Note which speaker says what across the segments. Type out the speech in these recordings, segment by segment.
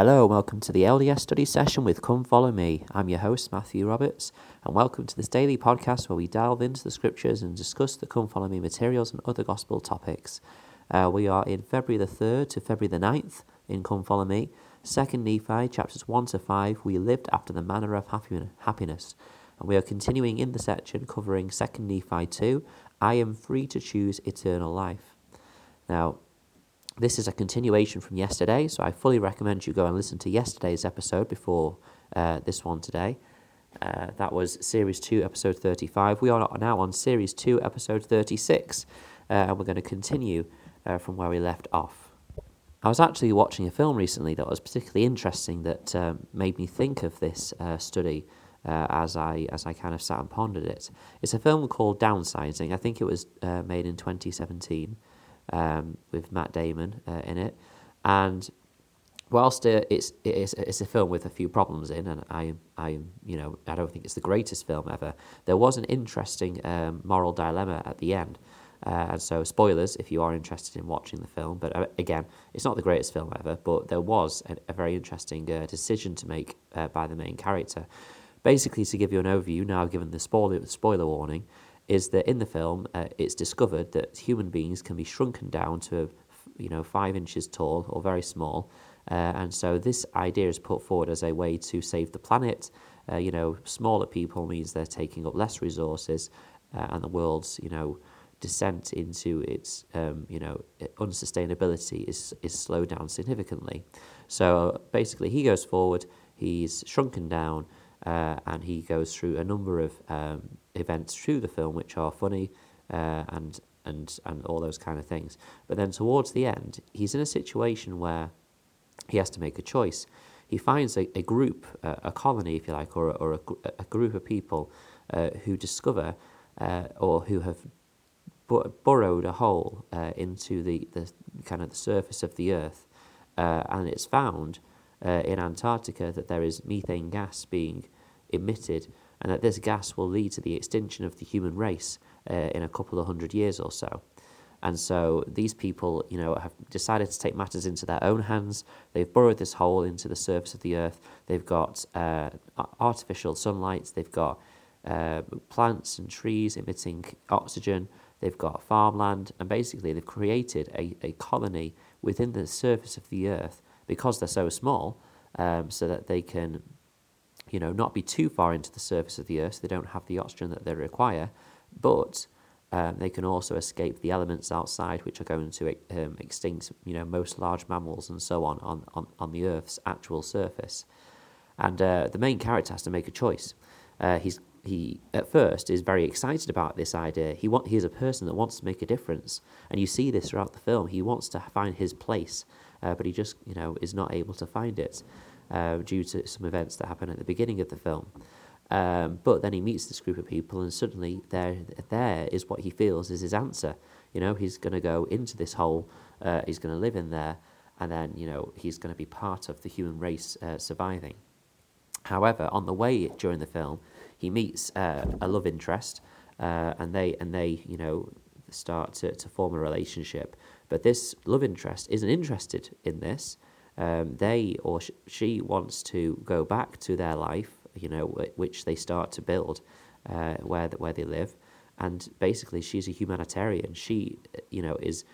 Speaker 1: Hello, welcome to the LDS study session with Come Follow Me. I'm your host, Matthew Roberts, and welcome to this daily podcast where we delve into the scriptures and discuss the Come Follow Me materials and other gospel topics. Uh, we are in February the 3rd to February the 9th in Come Follow Me. Second Nephi, chapters 1 to 5, we lived after the manner of happiness. And we are continuing in the section covering Second Nephi 2, I am free to choose eternal life. Now, this is a continuation from yesterday, so I fully recommend you go and listen to yesterday's episode before uh, this one today. Uh, that was Series 2, Episode 35. We are now on Series 2, Episode 36, uh, and we're going to continue uh, from where we left off. I was actually watching a film recently that was particularly interesting that um, made me think of this uh, study uh, as I as I kind of sat and pondered it. It's a film called Downsizing. I think it was made in 2017 um, with Matt Damon uh, in it, and whilst uh, it's it's it's a film with a few problems in, and I I you know I don't think it's the greatest film ever. There was an interesting um, moral dilemma at the end. Uh, and so, spoilers if you are interested in watching the film. But uh, again, it's not the greatest film ever, but there was a, a very interesting uh, decision to make uh, by the main character. Basically, to give you an overview, now given the spoiler, spoiler warning, is that in the film uh, it's discovered that human beings can be shrunken down to you know five inches tall or very small, uh, and so this idea is put forward as a way to save the planet. Uh, you know, smaller people means they're taking up less resources, uh, and the world's you know descent into its um, you know unsustainability is is slowed down significantly. So basically, he goes forward. He's shrunken down uh, and he goes through a number of um, events through the film which are funny uh, and and and all those kind of things. But then towards the end, he's in a situation where he has to make a choice. He finds a, a group, uh, a colony, if you like, or, or a, a group of people uh, who discover uh, or who have bu- burrowed a hole uh, into the, the kind of the surface of the earth, and it's found uh, in Antarctica that there is methane gas being emitted, and that this gas will lead to the extinction of the human race uh, in a couple of hundred years or so. And so these people, you know, have decided to take matters into their own hands. They've burrowed this hole into the surface of the earth. They've got uh, artificial sunlight. They've got uh, plants and trees emitting oxygen. They've got farmland, and basically they've created a, a colony within the surface of the earth because they're so small, um, so that they can, you know, not be too far into the surface of the Earth, so they don't have the oxygen that they require, but um, they can also escape the elements outside, which are going to um, extinct, you know, most large mammals and so on on, on, on the Earth's actual surface. And uh, the main character has to make a choice. Uh, he's he at first is very excited about this idea. He want he is a person that wants to make a difference, and you see this throughout the film. He wants to find his place uh, but he just you know is not able to find it uh, due to some events that happen at the beginning of the film. Um, but then he meets this group of people, and suddenly there there is what he feels is his answer. You know, he's going to go into this hole. Uh, he's going to live in there, and then you know he's going to be part of the human race uh, surviving. However, on the way during the film, he meets uh, a love interest, uh, and they and they you know start to, to form a relationship. But this love interest isn't interested in this. Um, they or sh- she wants to go back to their life, you know, w- which they start to build uh, where where they live, and basically she's a humanitarian. She, you know, is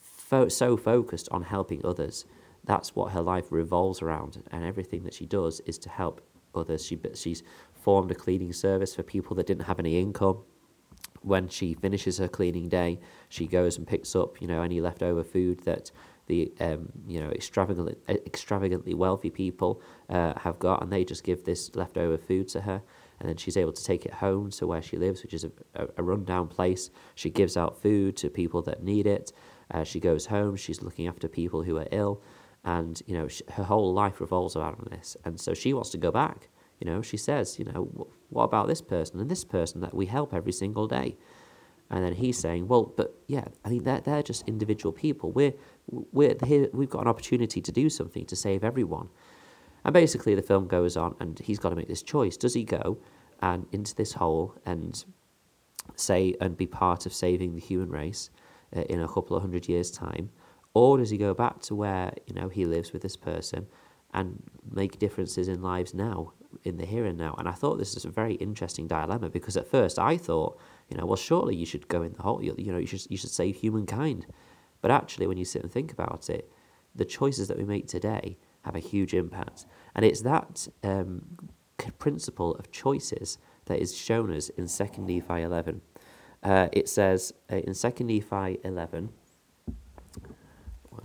Speaker 1: fo- so focused on helping others. That's what her life revolves around, and everything that she does is to help others. She she's formed a cleaning service for people that didn't have any income when she finishes her cleaning day, she goes and picks up, you know, any leftover food that the um, you know extravagantly extravagantly wealthy people uh, have got, and they just give this leftover food to her, and then she's able to take it home to where she lives, which is a, a, rundown place. She gives out food to people that need it. Uh, she goes home. She's looking after people who are ill, and you know she, her whole life revolves around this. And so she wants to go back. You know, she says, you know, what about this person and this person that we help every single day? And then he's saying, well, but yeah, I mean, they're, they're just individual people. We're, we're here, we've got an opportunity to do something to save everyone. And basically, the film goes on, and he's got to make this choice. Does he go and into this hole and say and be part of saving the human race uh, in a couple of hundred years' time, or does he go back to where you know he lives with this person and make differences in lives now, in the here and now. And I thought this is a very interesting dilemma because at first I thought, you know, well, surely you should go in the hole, you know, you should, you should save humankind. But actually, when you sit and think about it, the choices that we make today have a huge impact. And it's that um, principle of choices that is shown us in 2 Nephi 11. Uh, it says uh, in 2 Nephi 11,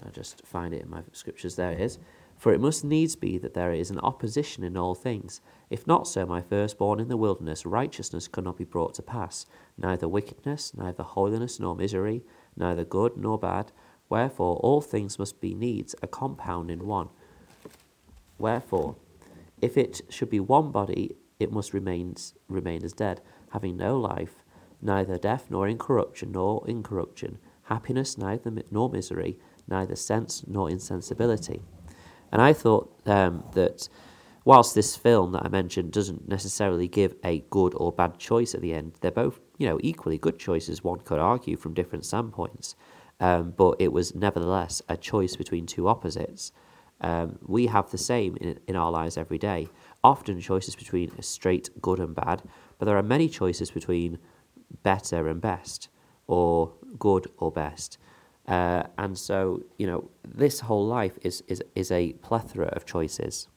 Speaker 1: I'll just find it in my scriptures, there it is. For it must needs be that there is an opposition in all things. If not so, my firstborn in the wilderness, righteousness could not be brought to pass, neither wickedness, neither holiness nor misery, neither good nor bad. Wherefore all things must be needs a compound in one. Wherefore, if it should be one body, it must remain, remain as dead, having no life, neither death nor incorruption nor incorruption, happiness neither nor misery, neither sense nor insensibility. And I thought um, that whilst this film that I mentioned doesn't necessarily give a good or bad choice at the end, they're both, you know, equally good choices, one could argue from different standpoints. Um, but it was nevertheless a choice between two opposites. Um, we have the same in, in our lives every day. Often choices between straight good and bad, but there are many choices between better and best, or good or best. Uh, and so, you know, this whole life is, is, is a plethora of choices.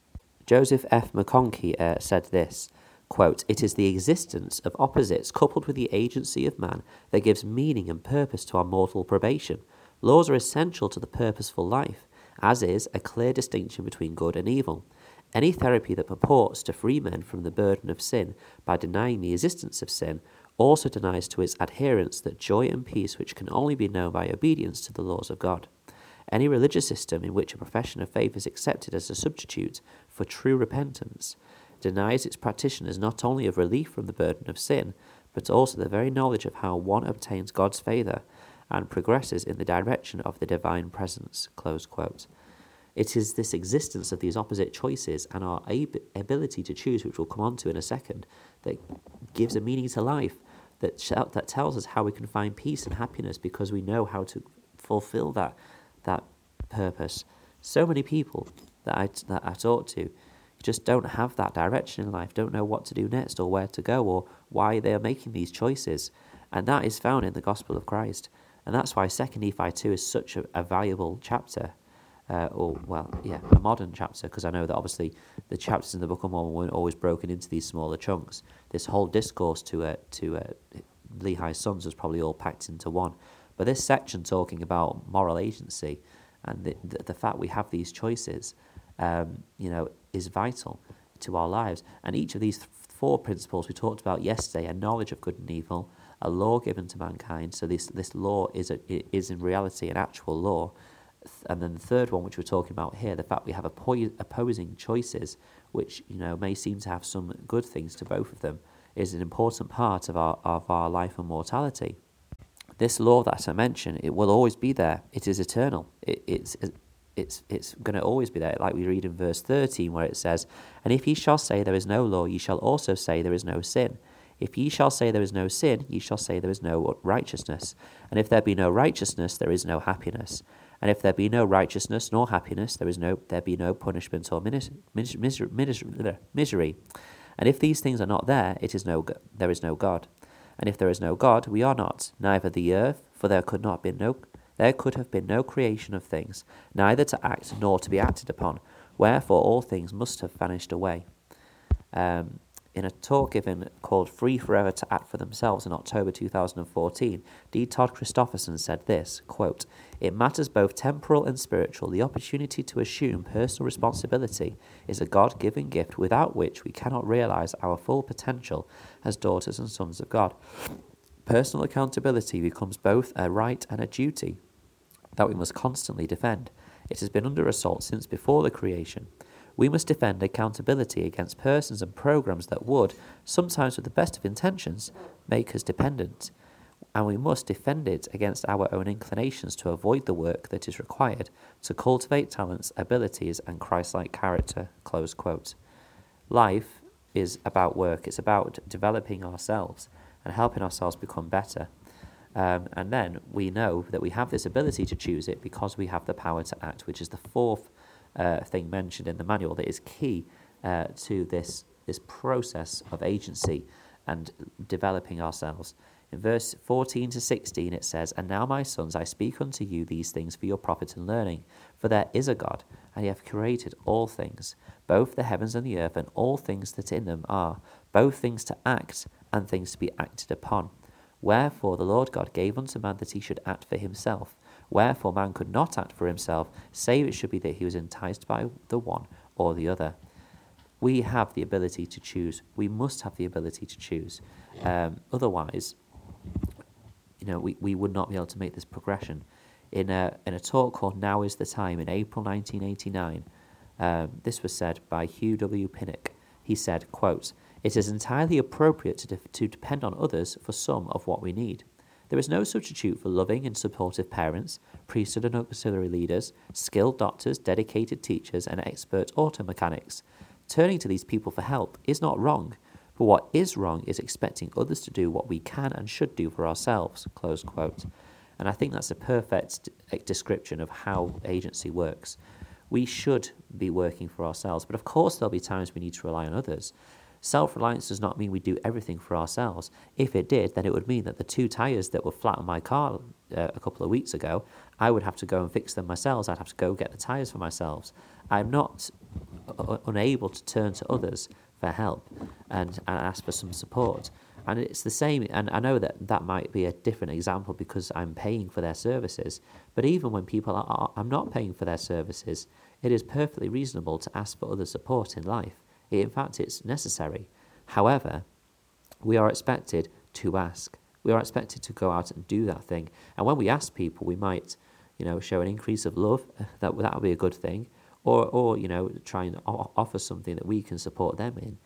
Speaker 1: Joseph F. McConkie uh, said this quote, It is the existence of opposites coupled with the agency of man that gives meaning and purpose to our mortal probation. Laws are essential to the purposeful life, as is a clear distinction between good and evil. Any therapy that purports to free men from the burden of sin by denying the existence of sin also denies to its adherents that joy and peace which can only be known by obedience to the laws of God. Any religious system in which a profession of faith is accepted as a substitute for true repentance denies its practitioners not only of relief from the burden of sin, but also the very knowledge of how one obtains God's favour and progresses in the direction of the divine presence. It is this existence of these opposite choices and our ab- ability to choose, which we'll come on to in a second, that gives a meaning to life that, that tells us how we can find peace and happiness because we know how to fulfill that, that purpose. So many people that I, that I talk to just don't have that direction in life, don't know what to do next or where to go or why they are making these choices. And that is found in the gospel of Christ. And that's why 2 Nephi 2 is such a, a valuable chapter uh, or well, yeah, a modern chapter, because I know that obviously the chapters in the Book of Mormon weren't always broken into these smaller chunks. This whole discourse to uh, to uh, Lehi's sons was probably all packed into one. But this section talking about moral agency and the, the, the fact we have these choices, um, you know, is vital to our lives. And each of these th- four principles we talked about yesterday, a knowledge of good and evil, a law given to mankind. So this this law is a, is in reality an actual law and then the third one, which we're talking about here, the fact we have opposing choices, which you know may seem to have some good things to both of them, is an important part of our of our life and mortality. This law that I mentioned, it will always be there. It is eternal. It, it's it's it's going to always be there. Like we read in verse thirteen, where it says, "And if ye shall say there is no law, ye shall also say there is no sin." If ye shall say there is no sin, ye shall say there is no righteousness. And if there be no righteousness, there is no happiness. And if there be no righteousness nor happiness, there is no there be no punishment or misery. And if these things are not there, it is no there is no God. And if there is no God, we are not, neither the earth, for there could not be no there could have been no creation of things, neither to act nor to be acted upon. Wherefore all things must have vanished away. Um, in a talk given called Free Forever to Act for Themselves in October 2014, D. Todd Christofferson said this quote, It matters both temporal and spiritual. The opportunity to assume personal responsibility is a God given gift without which we cannot realize our full potential as daughters and sons of God. Personal accountability becomes both a right and a duty that we must constantly defend. It has been under assault since before the creation. We must defend accountability against persons and programs that would, sometimes with the best of intentions, make us dependent. And we must defend it against our own inclinations to avoid the work that is required to cultivate talents, abilities, and Christ like character. Close quote. Life is about work, it's about developing ourselves and helping ourselves become better. Um, and then we know that we have this ability to choose it because we have the power to act, which is the fourth uh, thing mentioned in the manual that is key uh, to this, this process of agency and developing ourselves. In verse 14 to 16, it says, And now, my sons, I speak unto you these things for your profit and learning. For there is a God, and he hath created all things, both the heavens and the earth, and all things that in them are, both things to act and things to be acted upon. Wherefore the Lord God gave unto man that he should act for himself. Wherefore man could not act for himself, save it should be that he was enticed by the one or the other. We have the ability to choose. We must have the ability to choose. Um, otherwise, you know, we, we would not be able to make this progression. In a, in a talk called Now is the Time in April 1989, um, this was said by Hugh W. Pinnock. He said, quote, It is entirely appropriate to, de- to depend on others for some of what we need. There is no substitute for loving and supportive parents, priesthood and auxiliary leaders, skilled doctors, dedicated teachers, and expert auto mechanics. Turning to these people for help is not wrong, but what is wrong is expecting others to do what we can and should do for ourselves. Close quote. And I think that's a perfect description of how agency works. We should be working for ourselves, but of course, there'll be times we need to rely on others. Self reliance does not mean we do everything for ourselves. If it did, then it would mean that the two tyres that were flat on my car uh, a couple of weeks ago, I would have to go and fix them myself. I'd have to go get the tyres for myself. I'm not uh, unable to turn to others for help and, and ask for some support. And it's the same, and I know that that might be a different example because I'm paying for their services. But even when people are, I'm not paying for their services, it is perfectly reasonable to ask for other support in life. In fact, it's necessary. However, we are expected to ask. We are expected to go out and do that thing. And when we ask people, we might, you know, show an increase of love. That that would be a good thing. Or, or you know, try and offer something that we can support them in.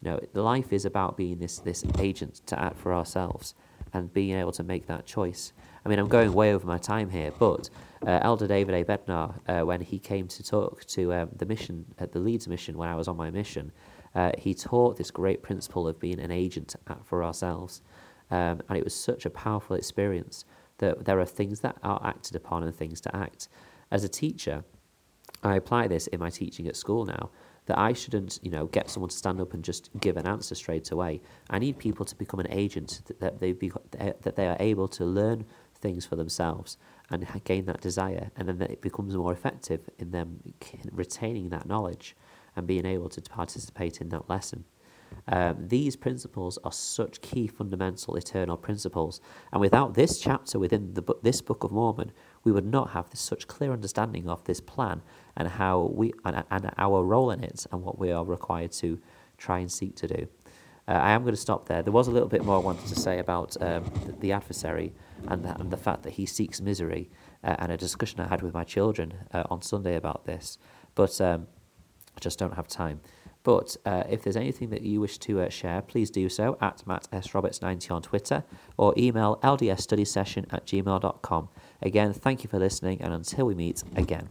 Speaker 1: You know, life is about being this, this agent to act for ourselves and being able to make that choice. I mean, I'm going way over my time here, but uh, Elder David A. Bednar, uh, when he came to talk to um, the mission at the Leeds mission when I was on my mission, uh, he taught this great principle of being an agent for ourselves. Um, and it was such a powerful experience that there are things that are acted upon and things to act. As a teacher, I apply this in my teaching at school now that I shouldn't, you know, get someone to stand up and just give an answer straight away. I need people to become an agent that they be, that they are able to learn things for themselves and gain that desire, and then it becomes more effective in them retaining that knowledge and being able to participate in that lesson. Um, these principles are such key, fundamental, eternal principles, and without this chapter within the this Book of Mormon, we would not have this, such clear understanding of this plan and how we and, and our role in it and what we are required to try and seek to do. Uh, I am going to stop there. There was a little bit more I wanted to say about um, the, the, adversary and the, and the fact that he seeks misery, uh, and a discussion I had with my children uh, on Sunday about this, but um, I just don't have time. But uh, if there's anything that you wish to uh, share, please do so at Matt S. Roberts 90 on Twitter or email ldsstudysession at gmail.com. Again, thank you for listening, and until we meet again.